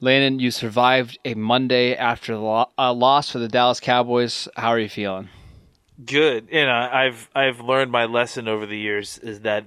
Landon, you survived a Monday after a uh, loss for the Dallas Cowboys. How are you feeling? Good. You know, I've I've learned my lesson over the years is that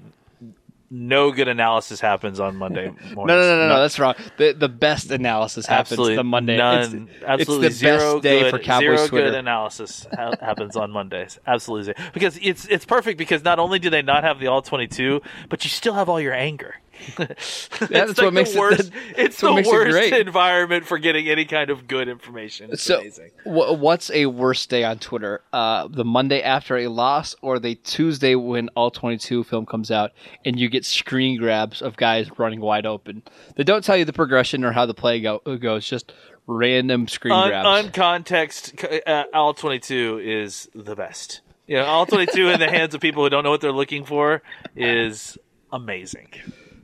no good analysis happens on Monday morning. no, no, no, no, no, that's wrong. The the best analysis happens absolutely the Monday. None, it's, absolutely it's the zero best day good, for Cowboys zero Twitter. good analysis ha- happens on Mondays. Absolutely zero. because it's it's perfect because not only do they not have the all twenty two, but you still have all your anger. That's it's what like makes the it- worst. that- it's the it worst great. environment for getting any kind of good information. It's so, amazing. wh- what's a worse day on Twitter? Uh, the Monday after a loss, or the Tuesday when all twenty-two film comes out, and you get screen grabs of guys running wide open. They don't tell you the progression or how the play go- goes. Just random screen Un, grabs. uncontext, uh, all twenty two is the best. Yeah, all twenty two in the hands of people who don't know what they're looking for is amazing.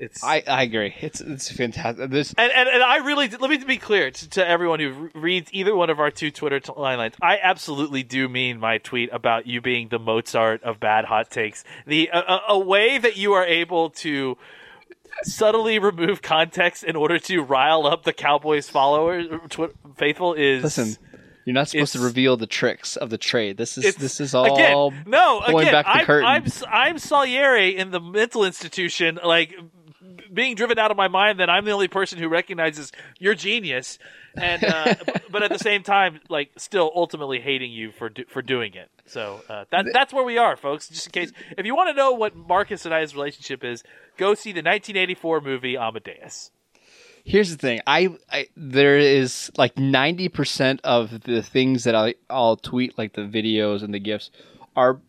It's I, I agree. It's it's fantastic. This And, and, and I really let me be clear to, to everyone who reads either one of our two Twitter t- line lines. I absolutely do mean my tweet about you being the Mozart of bad hot takes. The a, a, a way that you are able to subtly remove context in order to rile up the Cowboys followers tw- faithful is listen. You're not supposed to reveal the tricks of the trade. This is this is all again, no pulling again. back the I'm, curtain. I'm I'm Salieri in the mental institution, like being driven out of my mind that I'm the only person who recognizes your genius, and uh, but at the same time, like still ultimately hating you for do, for doing it. So uh, that that's where we are, folks. Just in case, if you want to know what Marcus and I's relationship is, go see the 1984 movie Amadeus. Here's the thing. I, I there is like 90% of the things that I I'll tweet like the videos and the gifs are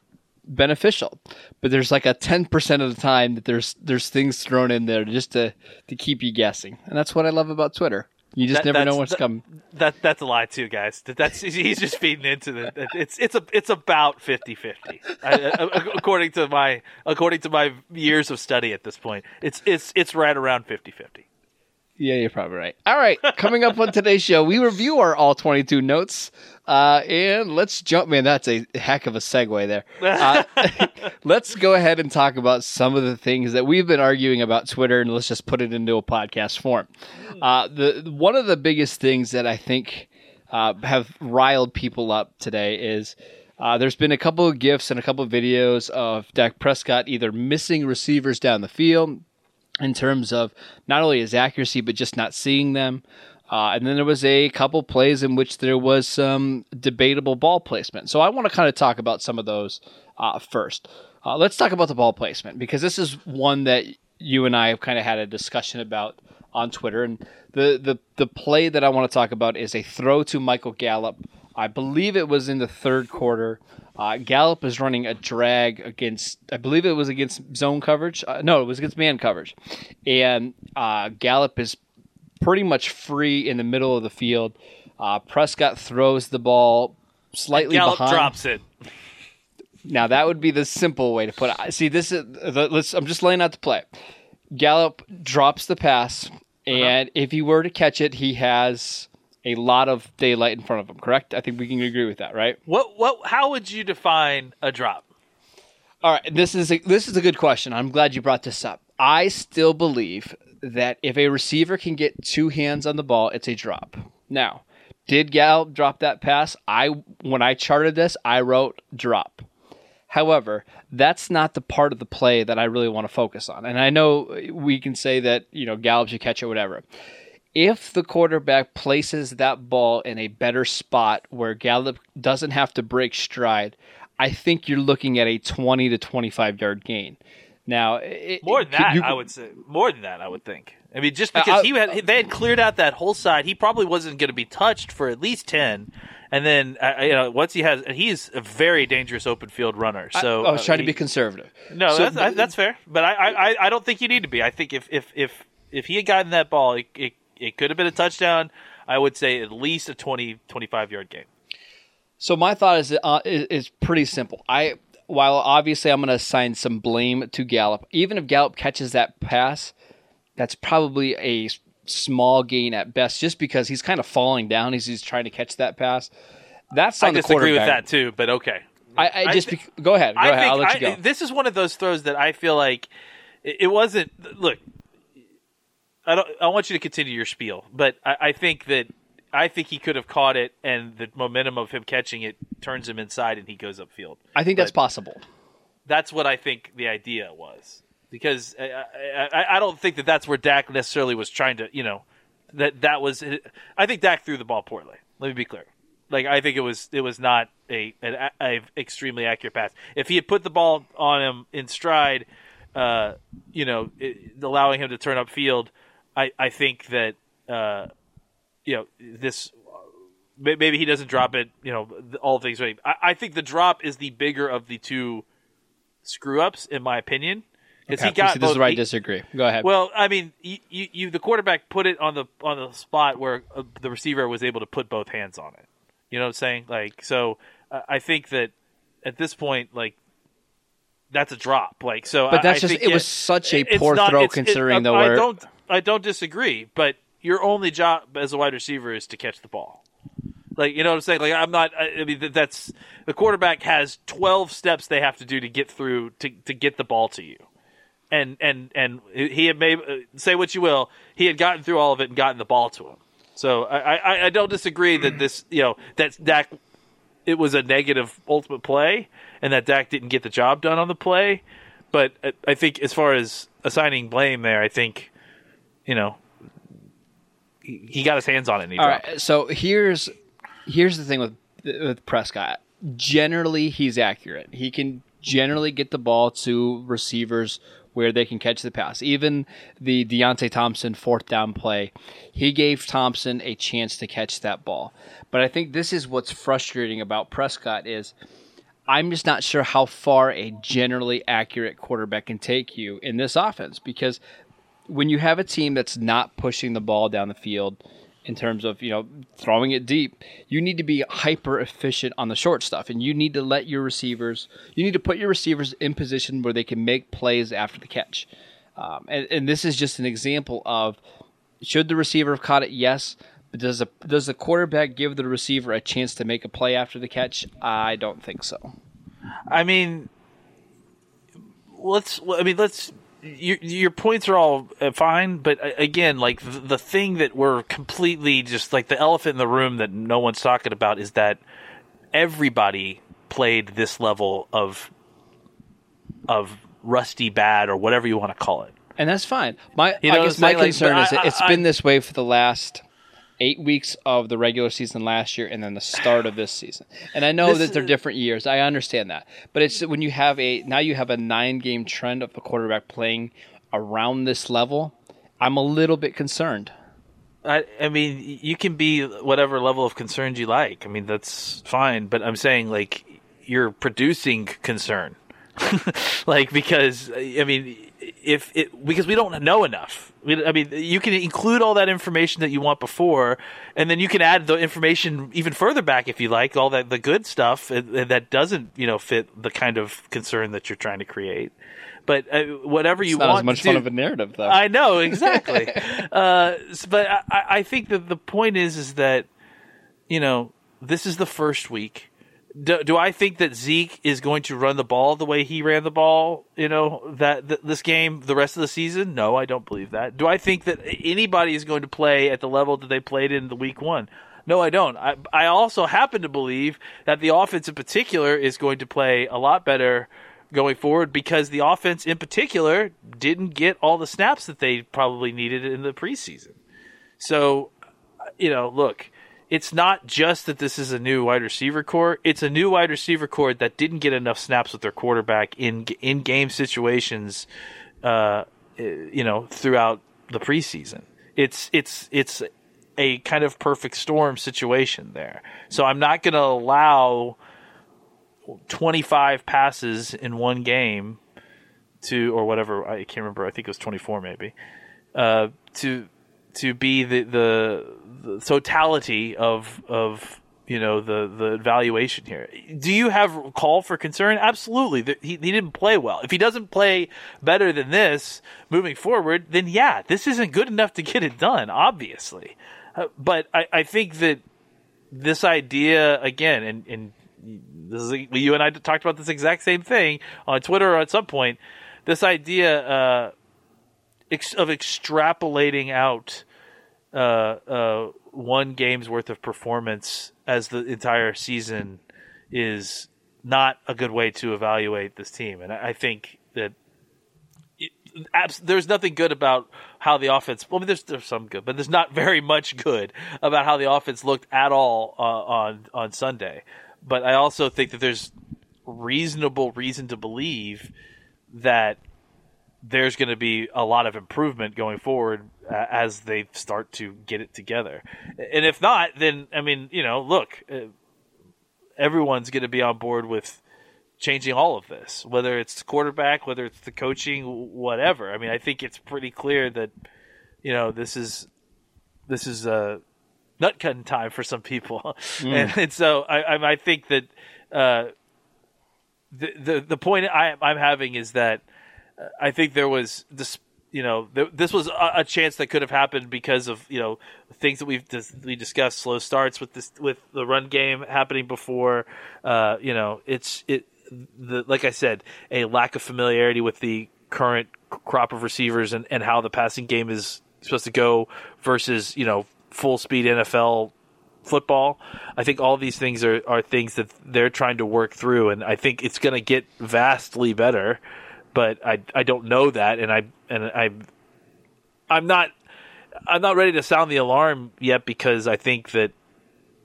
beneficial. But there's like a 10% of the time that there's there's things thrown in there just to to keep you guessing. And that's what I love about Twitter. You just That- never know what's that- coming. That that's a lie too, guys. That, that's he's just feeding into the. It's it's a it's about 50-50. I, I- according to my according to my years of study at this point. It's it's it's right around 50-50. Yeah, you're probably right. All right, coming up on today's show, we review our all 22 notes. Uh, and let's jump, man. That's a heck of a segue there. Uh, let's go ahead and talk about some of the things that we've been arguing about Twitter, and let's just put it into a podcast form. Uh, the one of the biggest things that I think uh, have riled people up today is uh, there's been a couple of gifs and a couple of videos of Dak Prescott either missing receivers down the field in terms of not only his accuracy but just not seeing them. Uh, and then there was a couple plays in which there was some debatable ball placement. So I want to kind of talk about some of those uh, first. Uh, let's talk about the ball placement because this is one that you and I have kind of had a discussion about on Twitter. And the the the play that I want to talk about is a throw to Michael Gallup. I believe it was in the third quarter. Uh, Gallup is running a drag against, I believe it was against zone coverage. Uh, no, it was against man coverage. And uh, Gallup is pretty much free in the middle of the field. Uh, Prescott throws the ball slightly Gallup behind. drops it. Now that would be the simple way to put it. See, this is the, let's. I'm just laying out the play. Gallup drops the pass, and if he were to catch it, he has a lot of daylight in front of them. Correct? I think we can agree with that, right? What what? How would you define a drop? All right, this is a, this is a good question. I'm glad you brought this up. I still believe that if a receiver can get two hands on the ball, it's a drop. Now, did Gallup drop that pass? I when I charted this, I wrote drop. However, that's not the part of the play that I really want to focus on. And I know we can say that, you know, Gallup should catch it whatever. If the quarterback places that ball in a better spot where Gallup doesn't have to break stride, I think you're looking at a 20 to 25 yard gain. Now, it, More than that, you- I would say. More than that, I would think. I mean, just because I- he had, they had cleared out that whole side, he probably wasn't going to be touched for at least ten. And then, uh, you know, once he has, and he's a very dangerous open field runner. So I, I was uh, trying to be conservative. No, So that's, I, that's fair. But I, I, I- I don't think you need to be. I think if if if if he had gotten that ball, it it, it could have been a touchdown. I would say at least a 20, 25 yard game. So my thought is uh, is, is pretty simple. I while obviously I'm going to assign some blame to Gallup, even if Gallup catches that pass, that's probably a small gain at best, just because he's kind of falling down as he's trying to catch that pass. That's on I disagree with that too, but okay. I, I I just thi- bec- go ahead. Go I ahead. I'll let you I- go. this is one of those throws that I feel like it wasn't. Look, I don't. I want you to continue your spiel, but I, I think that I think he could have caught it, and the momentum of him catching it turns him inside, and he goes upfield. I think that's possible. That's what I think the idea was, because I, I, I- don't think that that's where Dak necessarily was trying to. You know, that that was. I think Dak threw the ball poorly. Let me be clear. Like I think it was it was not a an a, a extremely accurate pass. If he had put the ball on him in stride, uh, you know, it, allowing him to turn upfield, I I think that uh, you know this maybe he doesn't drop it. You know, all things right. I, I think the drop is the bigger of the two screw ups, in my opinion, because Okay, he got see, this is both- where I disagree. Go ahead. well, I mean, you, you, you the quarterback put it on the on the spot where uh, the receiver was able to put both hands on it. You know what I'm saying? Like, so uh, I think that at this point, like, that's a drop. Like, so, But that's I just- think, it yeah, was such a poor not- throw it's- it- considering the I, I don't, I don't disagree, but your only job as a wide receiver is to catch the ball. Like you know what I'm saying? Like I'm not. I mean, that- that's the quarterback has 12 steps they have to do to get through to to get the ball to you, and and and he had made uh, say what you will, he had gotten through all of it and gotten the ball to him. So I I, I don't disagree that this you know that Dak it was a negative ultimate play and that Dak didn't get the job done on the play, but I, I think as far as assigning blame there, I think you know he, he got his hands on it. And he All dropped right. So here's here's the thing with with Prescott. Generally, he's accurate. He can generally get the ball to receivers where they can catch the pass. Even the Deonte Thompson fourth down play, he gave Thompson a chance to catch that ball. But I think this is what's frustrating about Prescott is I'm just not sure how far a generally accurate quarterback can take you in this offense because when you have a team that's not pushing the ball down the field in terms of you know throwing it deep you need to be hyper efficient on the short stuff and you need to let your receivers you need to put your receivers in position where they can make plays after the catch um, and, and this is just an example of should the receiver have caught it yes but does the does the quarterback give the receiver a chance to make a play after the catch i don't think so I mean, let's. I mean, let's. Your, your points are all uh, fine, but uh, again, like the, the thing that we're completely just like the elephant in the room that no one's talking about is that everybody played this level of of rusty bad or whatever you want to call it. and that's fine. My You know I guess my? Like, concern but is I- it's I- been I- this way for the last eight weeks of the regular season last year, and then the start of this season. And I know This that they're different years. I understand that, but it's when you have a now you have a nine game trend of the quarterback playing around this level. I'm a little bit concerned. I, I mean, you can be whatever level of concerned you like. I mean, that's fine. But I'm saying, like, you're producing concern, like because I mean, if it because we don't know enough. We- I mean, you can include all that information that you want before, and then you can add the information even further back if you like, all that the good stuff that doesn't you know fit the kind of concern that you're trying to create. But uh, whatever you It's not want, as much to fun of a narrative though. I know exactly, uh, but I, I think that the point is is that you know this is the first week. Do, do I think that Zeke is going to run the ball the way he ran the ball? You know that th- this game, the rest of the season? No, I don't believe that. Do I think that anybody is going to play at the level that they played in the week one? No, I don't. I, I also happen to believe that the offense in particular is going to play a lot better going forward because the offense in particular didn't get all the snaps that they probably needed in the preseason. So, you know, look, it's not just that this is a new wide receiver corps. It's a new wide receiver corps that didn't get enough snaps with their quarterback in in game situations, uh, you know, throughout the preseason. It's it's it's a kind of perfect storm situation there. So I'm not going to allow 25 passes in one game to or whatever I can't remember. I think it was 24 maybe. Uh, to to be the, the the totality of of you know the the evaluation here. Do you have call for concern? Absolutely. He he didn't play well. If he doesn't play better than this moving forward, then yeah, this isn't good enough to get it done. Obviously, uh, but I I think that this idea again, and and this is you and I talked about this exact same thing on Twitter at some point. This idea uh, ex- of extrapolating out uh, uh, one game's worth of performance as the entire season is not a good way to evaluate this team, and I, think that. There's nothing good about how the offense. Well, I mean, there's there's some good, but there's not very much good about how the offense looked at all uh, on on Sunday but I also think that there's reasonable reason to believe that there's going to be a lot of improvement going forward uh, as they start to get it together. And if not, then I mean, you know, look, uh, everyone's going to be on board with changing all of this, whether it's the quarterback, whether it's the coaching, whatever. I mean, I think it's pretty clear that you know this is this is a nut cutting time for some people, mm. and, and, so I, I think that uh, the, the the point I, I'm having is that I think there was this you know th- this was a, a, chance that could have happened because of you know things that we've dis- we discussed slow starts with this with the run game happening before uh, you know it's it the like I said a lack of familiarity with the current crop of receivers and, and how the passing game is supposed to go versus you know full speed NFL football. I think all these things are, are things that they're trying to work through, and I think it's going to get vastly better. But I I don't know that, and I and I I'm not I'm not ready to sound the alarm yet because I think that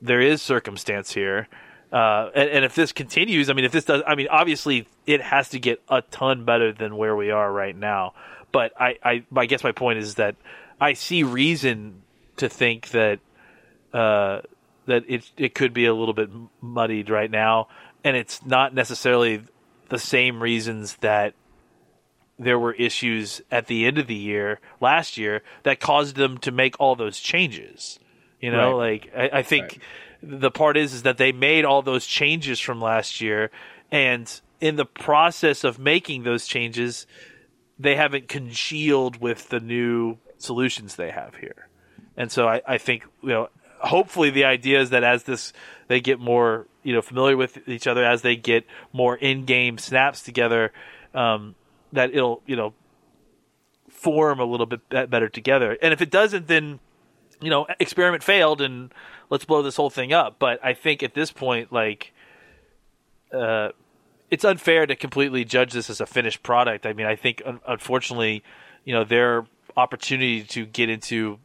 there is circumstance here. Uh, and, and, if this continues, I mean, if this does, I mean, obviously it has to get a ton better than where we are right now. But I, I, I guess my point is that I see reason to think that uh, that it it could be a little bit muddied right now, and it's not necessarily the same reasons that there were issues at the end of the year last year that caused them to make all those changes. You know, right. like I, I think right. the part is is that they made all those changes from last year, and in the process of making those changes, they haven't congealed with the new solutions they have here. And so I, I think you know hopefully the idea is that as this they get more you know familiar with each other as they get more in-game snaps together um, that it'll you know form a little bit better together. And if it doesn't then you know experiment failed and let's blow this whole thing up. But i think at this point like uh, it's unfair to completely judge this as a finished product. I mean i think unfortunately you know their opportunity to get into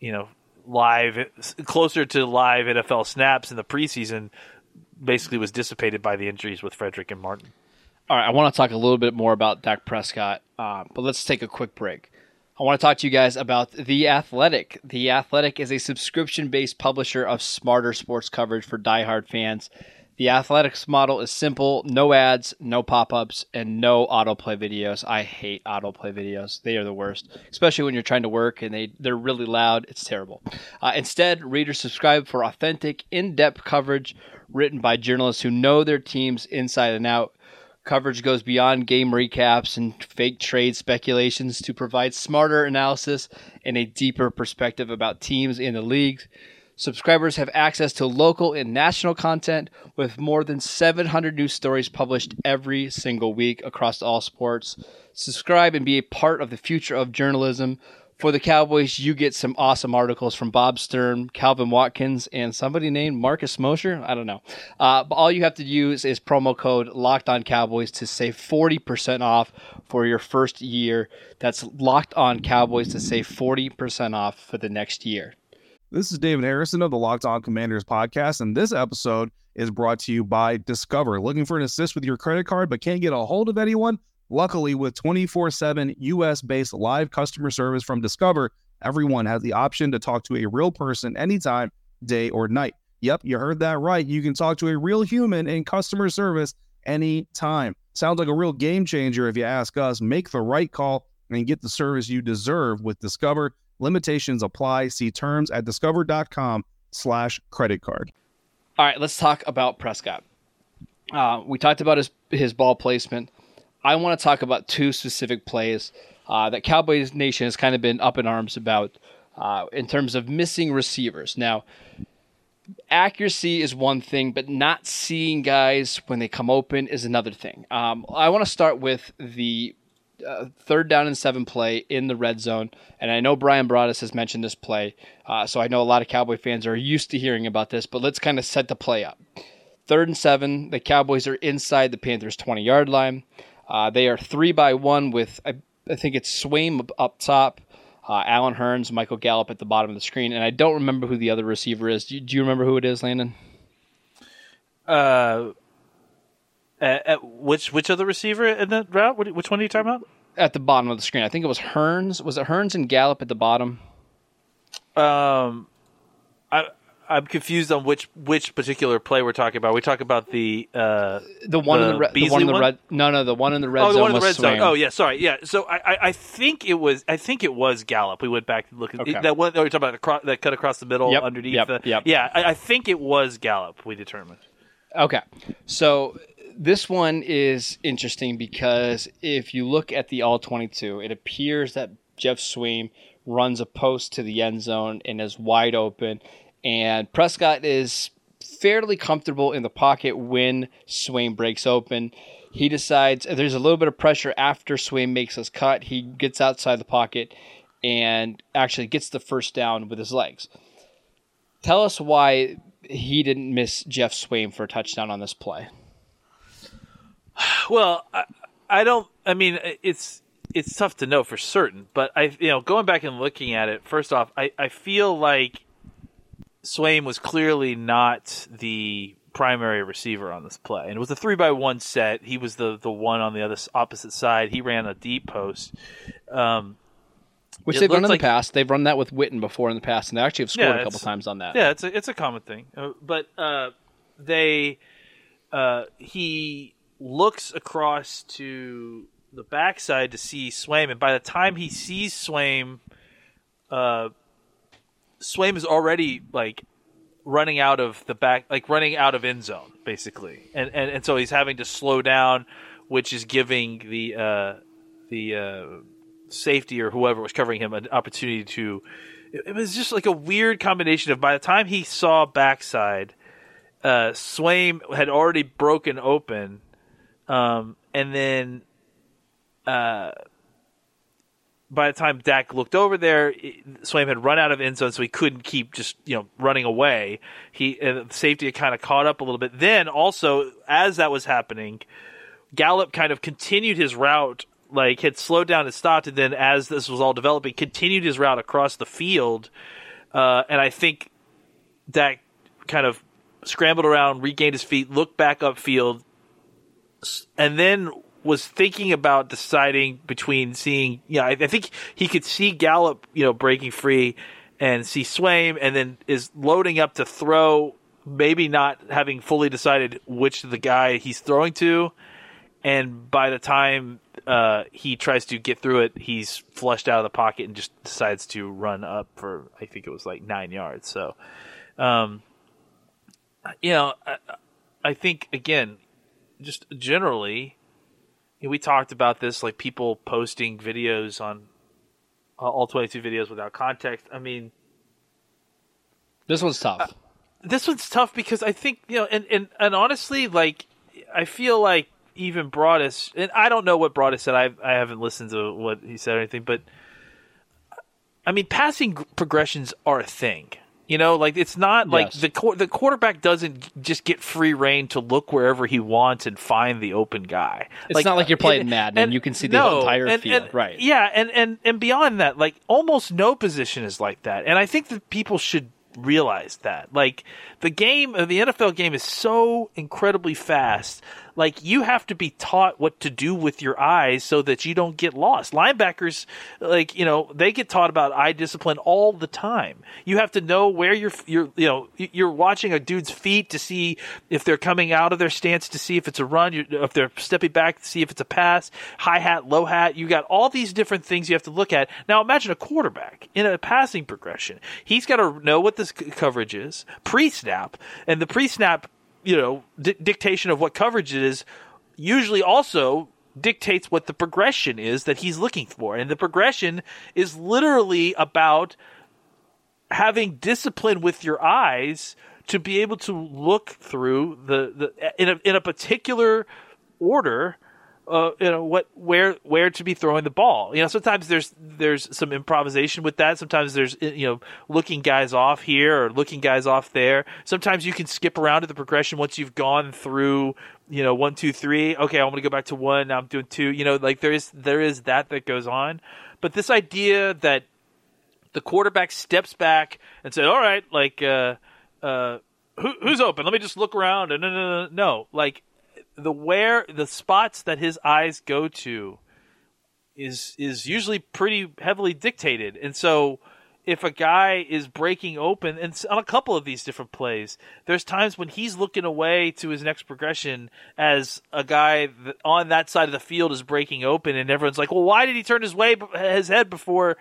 you know, live closer to live NFL snaps in the preseason basically was dissipated by the injuries with Frederick and Martin. All right, I want to talk a little bit more about Dak Prescott, uh, but let's take a quick break. I want to talk to you guys about The Athletic. The Athletic is a subscription based publisher of smarter sports coverage for diehard fans. The Athletics model is simple no ads, no pop ups, and no autoplay videos. I hate autoplay videos. They are the worst, especially when you're trying to work and they, they're really loud. It's terrible. Uh, instead, readers subscribe for authentic, in depth coverage written by journalists who know their teams inside and out. Coverage goes beyond game recaps and fake trade speculations to provide smarter analysis and a deeper perspective about teams in the league. Subscribers have access to local and national content with more than 700 news stories published every single week across all sports. Subscribe and be a part of the future of journalism. For the Cowboys, you get some awesome articles from Bob Sturm, Calvin Watkins, and somebody named Marcus Mosher. I don't know. Uh, but all you have to use is promo code Locked On Cowboys to save 40% off for your first year. That's Locked On Cowboys to save 40% off for the next year. This is David Harrison of the Locked On Commanders podcast, and this episode is brought to you by Discover. Looking for an assist with your credit card but can't get a hold of anyone? Luckily, with 24 7 US based live customer service from Discover, everyone has the option to talk to a real person anytime, day or night. Yep, you heard that right. You can talk to a real human in customer service anytime. Sounds like a real game changer if you ask us. Make the right call and get the service you deserve with Discover. Limitations apply. See terms at discover.com slash credit card. All right, let's talk about Prescott. Uh, we talked about his his ball placement. I want to talk about two specific plays uh, that Cowboys Nation has kind of been up in arms about uh, in terms of missing receivers. Now, accuracy is one thing, but not seeing guys when they come open is another thing. Um, I want to start with the uh, third down and seven play in the red zone. And I know Bryan Broaddus has mentioned this play, uh, so I know a lot of Cowboy fans are used to hearing about this, but let's kind of set the play up. Third and seven, the Cowboys are inside the Panthers' 20 yard line. Uh, they are three by one with, I, I think it's Swaim up top, uh, Allen Hurns, Michael Gallup at the bottom of the screen. And I don't remember who the other receiver is. Do you, do you remember who it is, Landon? Uh, at, at which which other receiver in that route? What, which one are you talking about? At the bottom of the screen. I think it was Hurns. Was it Hurns and Gallup at the bottom? Um, I'm confused on which which particular play we're talking about. We talk about the uh The one in The the red. The one in the one? red. No, no, the one in the red oh, the zone one in the red zone. Oh, yeah, sorry, yeah. So I, I, I think it was I think it was Gallup. We went back and looked at Okay. that one. Oh, you're talking about the cro- that cut across the middle Yep, underneath. yep, the, yep. Yeah, I, I think it was Gallup. We determined. Okay. So this one is interesting because if you look at the all 22, it appears that Geoff Swaim runs a post to the end zone and is wide open. And Prescott is fairly comfortable in the pocket when Swaim breaks open. He decides there's a little bit of pressure after Swaim makes his cut. He gets outside the pocket and actually gets the first down with his legs. Tell us why he didn't miss Geoff Swaim for a touchdown on this play. Well, I, I don't. I mean, it's it's tough to know for certain, but I, you know, going back and looking at it, first off, I, I feel like Swaim was clearly not the primary receiver on this play, and it was a three by one set. He was the the one on the other opposite side. He ran a deep post. Um, Which It they've run in like- the past. They've run that with Witten before in the past, and they actually have scored Yeah, a couple times on that. Yeah, it's a it's a common thing. Uh, but uh, they uh, he looks across to the backside to see Swaim, and by the time he sees Swaim, uh, Swaim is already like running out of the back, like running out of end zone, basically, and and, and so he's having to slow down, which is giving the uh, the uh, safety or whoever was covering him an opportunity to. It, it was just like a weird combination of by the time he saw backside, uh, Swaim had already broken open, um, and then uh, by the time Dak looked over there, Swaim had run out of end zone, so he couldn't keep just you know running away. He safety had kind of caught up a little bit. Then also, as that was happening, Gallup kind of continued his route, like had slowed down and stopped, and then as this was all developing, continued his route across the field. Uh, and I think Dak kind of scrambled around, regained his feet, looked back upfield, and then was thinking about deciding between seeing, yeah, I, I think he could see Gallup, you know, breaking free and see Swaim, and then is loading up to throw, maybe not having fully decided which the guy he's throwing to. And by the time uh, he tries to get through it, he's flushed out of the pocket and just decides to run up for, I think it was like nine yards. So, um, you know, I, I think again, just generally, you know, we talked about this, like people posting videos on uh, all 22 videos without context. I mean, This one's tough. this one's tough because I think, you know, and, and, and honestly, like, I feel like even Broaddus, and I don't know what Broaddus said. I I haven't listened to what he said or anything, but I mean, passing progressions are a thing. You know, like it's not like Yes. the the quarterback doesn't just get free reign to look wherever he wants and find the open guy. It's not like you're playing Madden and you can see the entire and- field, and- right. Yeah, and and and beyond that, like almost no position is like that. And I think that people should realize that. Like the game, uh, the NFL game is so incredibly fast. Like you have to be taught what to do with your eyes so that you don't get lost. Linebackers, like you know, they get taught about eye discipline all the time. You have to know where you're, you're, you know, you're watching a dude's feet to see if they're coming out of their stance to see if it's a run, if they're stepping back to see if it's a pass, high hat, low hat. You got all these different things you have to look at. Now imagine a quarterback in a passing progression. He's got to know what this coverage is pre-snap, and the pre-snap, you know, di- dictation of what coverage it is usually also dictates what the progression is that he's looking for. And the progression is literally about having discipline with your eyes to be able to look through the, the in a in a particular order uh, you know what where where to be throwing the ball. You know, sometimes there's there's some improvisation with that. Sometimes there's you know looking guys off here or looking guys off there. Sometimes you can skip around to the progression once you've gone through you know one two three. Okay, I'm going to go back to one. Now I'm doing two. You know, like there is there is that that goes on. But this idea that the quarterback steps back and said, "All right, like uh, uh, who, who's open? Let me just look around." And no, no, no, no, like the where the spots that his eyes go to is is usually pretty heavily dictated, and so if a guy is breaking open, and on a couple of these different plays, there's times when he's looking away to his next progression as a guy on that side of the field is breaking open, and everyone's like, "Well, why did he turn his way his head before?"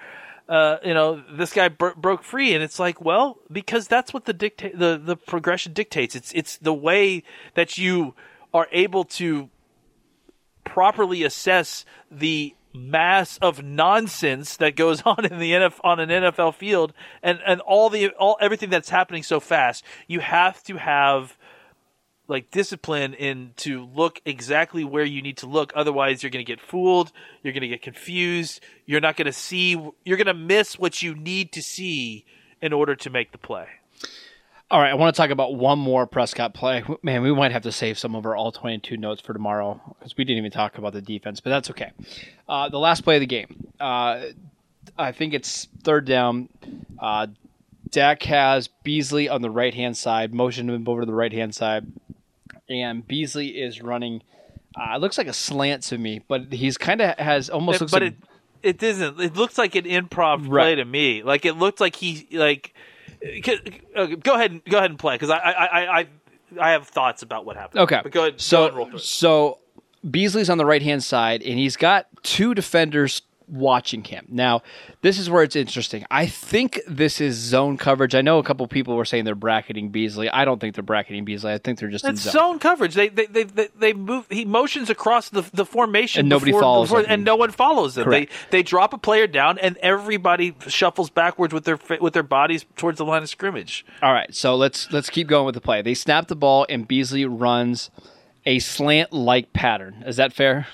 Uh, you know, this guy bro- broke free, and it's like, well, because that's what the dictate the the progression dictates. It's it's the way that you are able to properly assess the mass of nonsense that goes on in the NF, on an NFL field and and all the all everything that's happening so fast. You have to have like discipline in to look exactly where you need to look. Otherwise you're going to get fooled. You're going to get confused. You're not going to see you're going to miss what you need to see in order to make the play All right, I want to talk about one more Prescott play. Man, we might have to save some of our all 22 notes for tomorrow because we didn't even talk about the defense, but that's okay. Uh, the last play of the game. Uh, I think it's third down. Uh, Dak has Beasley on the right hand side, motioned him over to the right hand side, and Beasley is running. Uh, it looks like a slant to me, but he's kind of has almost looks but like it it isn't. It looks like an improv play Right. to me. Like it looked like he like. Go ahead and go ahead and play because I, I I I I have thoughts about what happened. Okay. but go ahead. So go ahead and roll so Beasley's on the right hand side, and he's got two defenders watching him. Now, this is where it's interesting. I think this is zone coverage. I know a couple people were saying they're bracketing Beasley. I don't think they're bracketing Beasley. I think they're just in zone. zone coverage. They they, they they they move. He motions across the the formation, And nobody before- follows before- and no one follows them. Correct. They they drop a player down, and everybody shuffles backwards with their with their bodies towards the line of scrimmage. All right, so let's let's keep going with the play. They snap the ball, and Beasley runs a slant like pattern. Is that fair?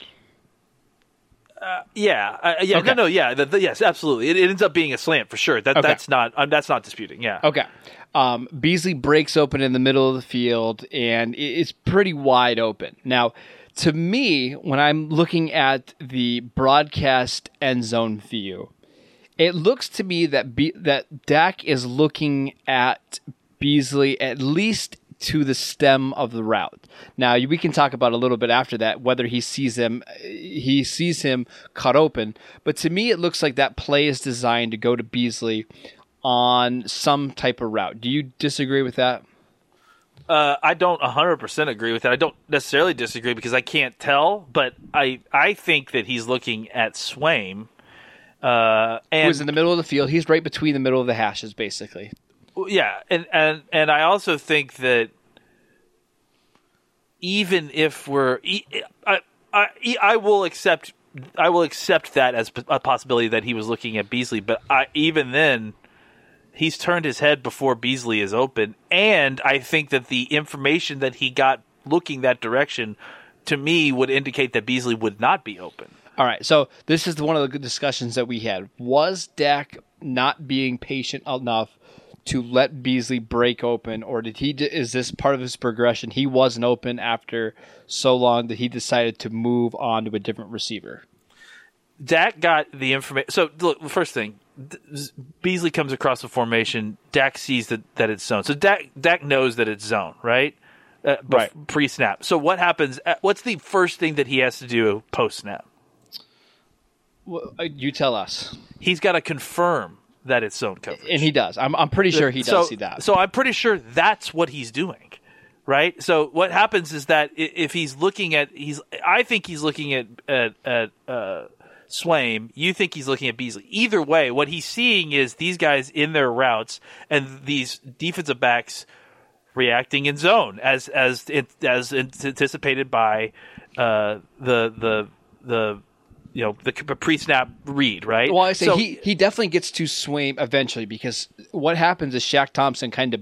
Yeah, uh, yeah, Okay. no, no, yeah, the, the- yes, absolutely. It, it ends up being a slant for sure. That Okay. that's not um, that's not disputing. Yeah, Okay. Um, Beasley breaks open in the middle of the field, and it's pretty wide open. Now, to me, when I'm looking at the broadcast end zone view, it looks to me that Be- that Dak is looking at Beasley at least to the stem of the route. Now we can talk about a little bit after that whether he sees him he sees him cut open, but to me it looks like that play is designed to go to Beasley on some type of route. Do you disagree with that? uh, I don't 100 percent agree with that. I don't necessarily disagree because I can't tell, but I I think that he's looking at Swaim. Uh, and Who's in the middle of the field? He's right between the middle of the hashes, basically. Yeah, and and and I also think that even if we're, I I I will accept I will accept that as a possibility that he was looking at Beasley, but I even then. He's turned his head before Beasley is open, and I think that the information that he got looking that direction, to me, would indicate that Beasley would not be open. All right, so this is one of the discussions that we had. Was Dak not being patient enough to let Beasley break open, or did he? Is this part of his progression? He wasn't open after so long that he decided to move on to a different receiver. Dak got the information. So look, first thing, Beasley comes across the formation. Dak sees that, that it's zone. So Dak Dak knows that it's zone, right? Uh, bef- Right. Pre snap. So what happens? uh, What's the first thing that he has to do post snap? Well, uh, you tell us, He's got to confirm that it's zone coverage. and he does. I'm I'm pretty sure he does so, see that. So I'm pretty sure that's what he's doing, right? So what happens is that if he's looking at he's, I think he's looking at at, at uh, Swaim. You think he's looking at Beasley. Either way, what he's seeing is these guys in their routes and these defensive backs reacting in zone as as as anticipated by uh, the the the you know the pre-snap read, right? Well, I say So- he, he definitely gets to Swaim eventually because what happens is Shaq Thompson kind of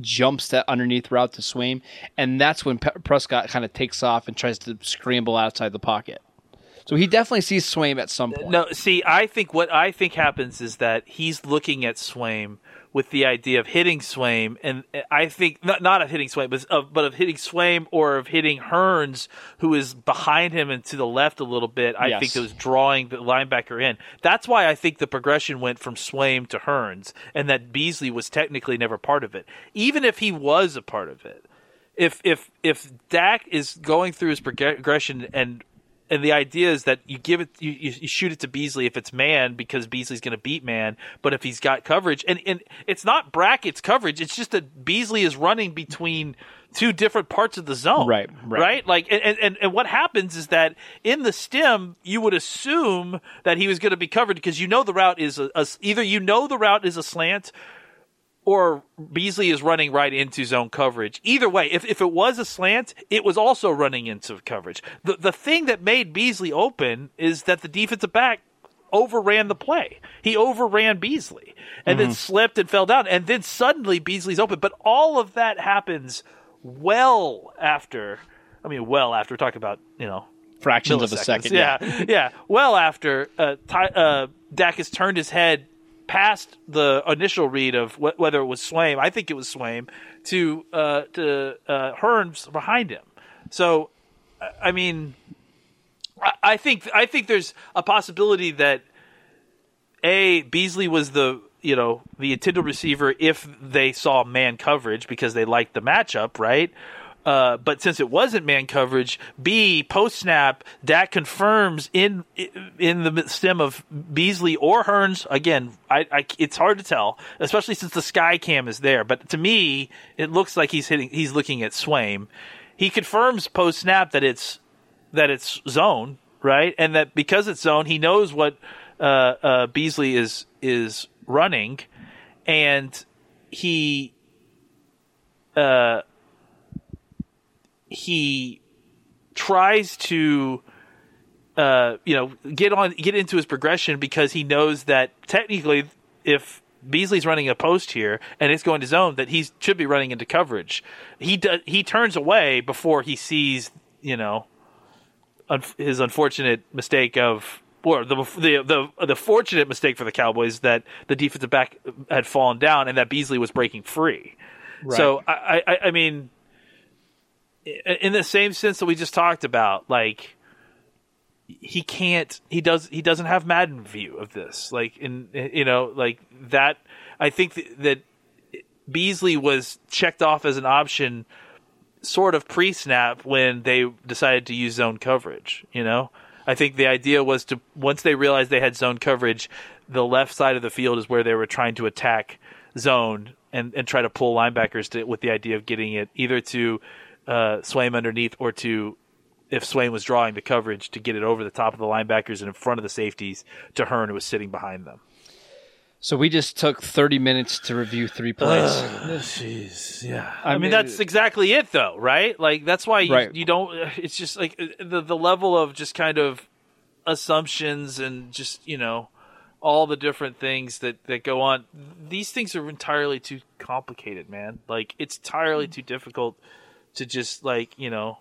jumps that underneath route to Swaim, and that's when Pe- Prescott kind of takes off and tries to scramble outside the pocket. So he definitely sees Swaim at some point. No, see, I think what I think happens is that he's looking at Swaim with the idea of hitting Swaim, and I think not not of hitting Swaim, but of, but of hitting Swaim or of hitting Hurns, who is behind him and to the left a little bit. I Yes. think it was drawing the linebacker in. That's why I think the progression went from Swaim to Hurns, and that Beasley was technically never part of it, even if he was a part of it if if if Dak is going through his progression and and the idea is that you give it you, you you shoot it to Beasley if it's man because Beasley's going to beat man, but if he's got coverage and and it's not brackets coverage, it's just that Beasley is running between two different parts of the zone. Right, right. Like and, and and what happens is that in the stem you would assume that he was going to be covered because you know the route is a, a either you know the route is a slant or Beasley is running right into zone coverage. Either way, if, if it was a slant, it was also running into coverage. The the thing that made Beasley open is that the defensive back overran the play. He overran Beasley and then slipped and fell down. And then suddenly Beasley's open. But all of that happens well after I mean well after we're talking about, you know, Fractions of a second. Yeah, yeah. Well, after uh, Ty, uh, Dak has turned his head past the initial read of wh- whether it was Swaim, I think it was Swaim, to uh, to uh, Hurns behind him. So, I- mean, I, I think I think there's a possibility that a Beasley was the you know the intended receiver if they saw man coverage because they liked the matchup, right? Uh, but since it wasn't man coverage, B post snap, that confirms in in the stem of Beasley or Hurns. Again, I, I it's hard to tell, especially since the sky cam is there. But to me, it looks like he's hitting. He's looking at Swaim. He confirms post snap that it's that it's zone, right? And that because it's zone, he knows what uh, uh, Beasley is is running, and he uh, he tries to uh, you know get on get into his progression because he knows that technically if Beasley's running a post here and it's going to zone that he should be running into coverage. He does he turns away before he sees you know un- his unfortunate mistake of or the, the the the fortunate mistake for the Cowboys that the defensive back had fallen down and that Beasley was breaking free. So I, I I mean in the same sense that we just talked about like he can't he does he doesn't have Madden view of this. Like in you know like that I think th- that Beasley was checked off as an option sort of pre-snap when they decided to use zone coverage you know? I think the idea was to once they realized they had zone coverage the left side of the field is where they were trying to attack zone and, and try to pull linebackers to, with the idea of getting it either to uh, Swaim underneath or to if Swaim was drawing the coverage to get it over the top of the linebackers and in front of the safeties to Hearn who was sitting behind them. So we just took 30 minutes to review three plays. Jeez, yeah. I I, mean, mean- that's exactly it, though, right? Like that's why you, Right. you don't. It's just like uh, the the level of just kind of assumptions and just you know all the different things that that go on. These things are entirely too complicated, man. Like it's entirely too difficult to just like you know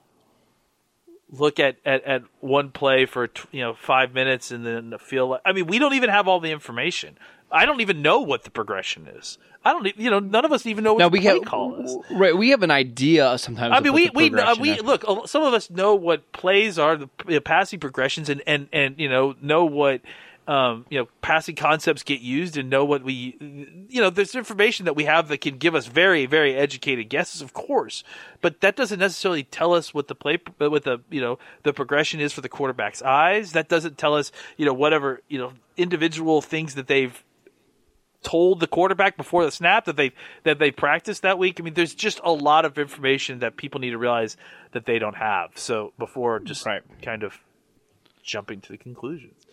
look at, at, at one play for you know five minutes and then feel like I mean we don't even have all the information. I don't even know what the progression is. I don't, you know, none of us even know what Now the we play have call is. right. We have an idea sometimes. I mean, we we uh, we look. Some of us know what plays are, the passing progressions, and and and you know know what um, you know passing concepts get used, and know what we you know. There's information that we have that can give us very very educated guesses, of course, but that doesn't necessarily tell us what the play what the you know the progression is for the quarterback's eyes. That doesn't tell us you know whatever you know individual things that they've told the quarterback before the snap that they that they practiced that week. I mean, there's just a lot of information that people need to realize that they don't have. So before just Right. kind of jumping to the conclusions.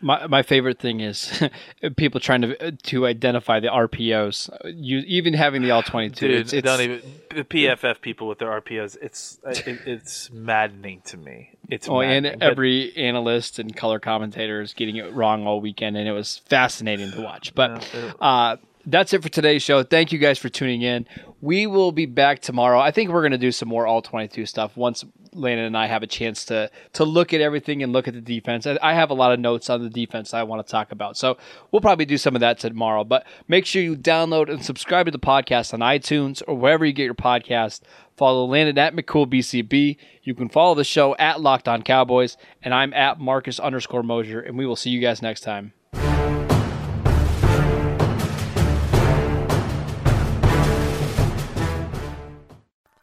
My my favorite thing is people trying to to identify the RPOs. You even having the all twenty two. Dude, It's, it's don't even the PFF people with their RPOs. It's it, it's maddening to me. It's Oh, and maddening. But- every analyst and color commentator is getting it wrong all weekend, and it was fascinating to watch. But uh, that's it for today's show. Thank you guys for tuning in. We will be back tomorrow. I think we're going to do some more all 22 stuff once Landon and I have a chance to to look at everything and look at the defense. I- have a lot of notes on the defense I want to talk about, so we'll probably do some of that tomorrow. But make sure you download and subscribe to the podcast on iTunes or wherever you get your podcast. Follow Landon at McCoolBTB. You can follow the show at Locked On Cowboys, and I'm at Marcus underscore Mosher, and we will see you guys next time.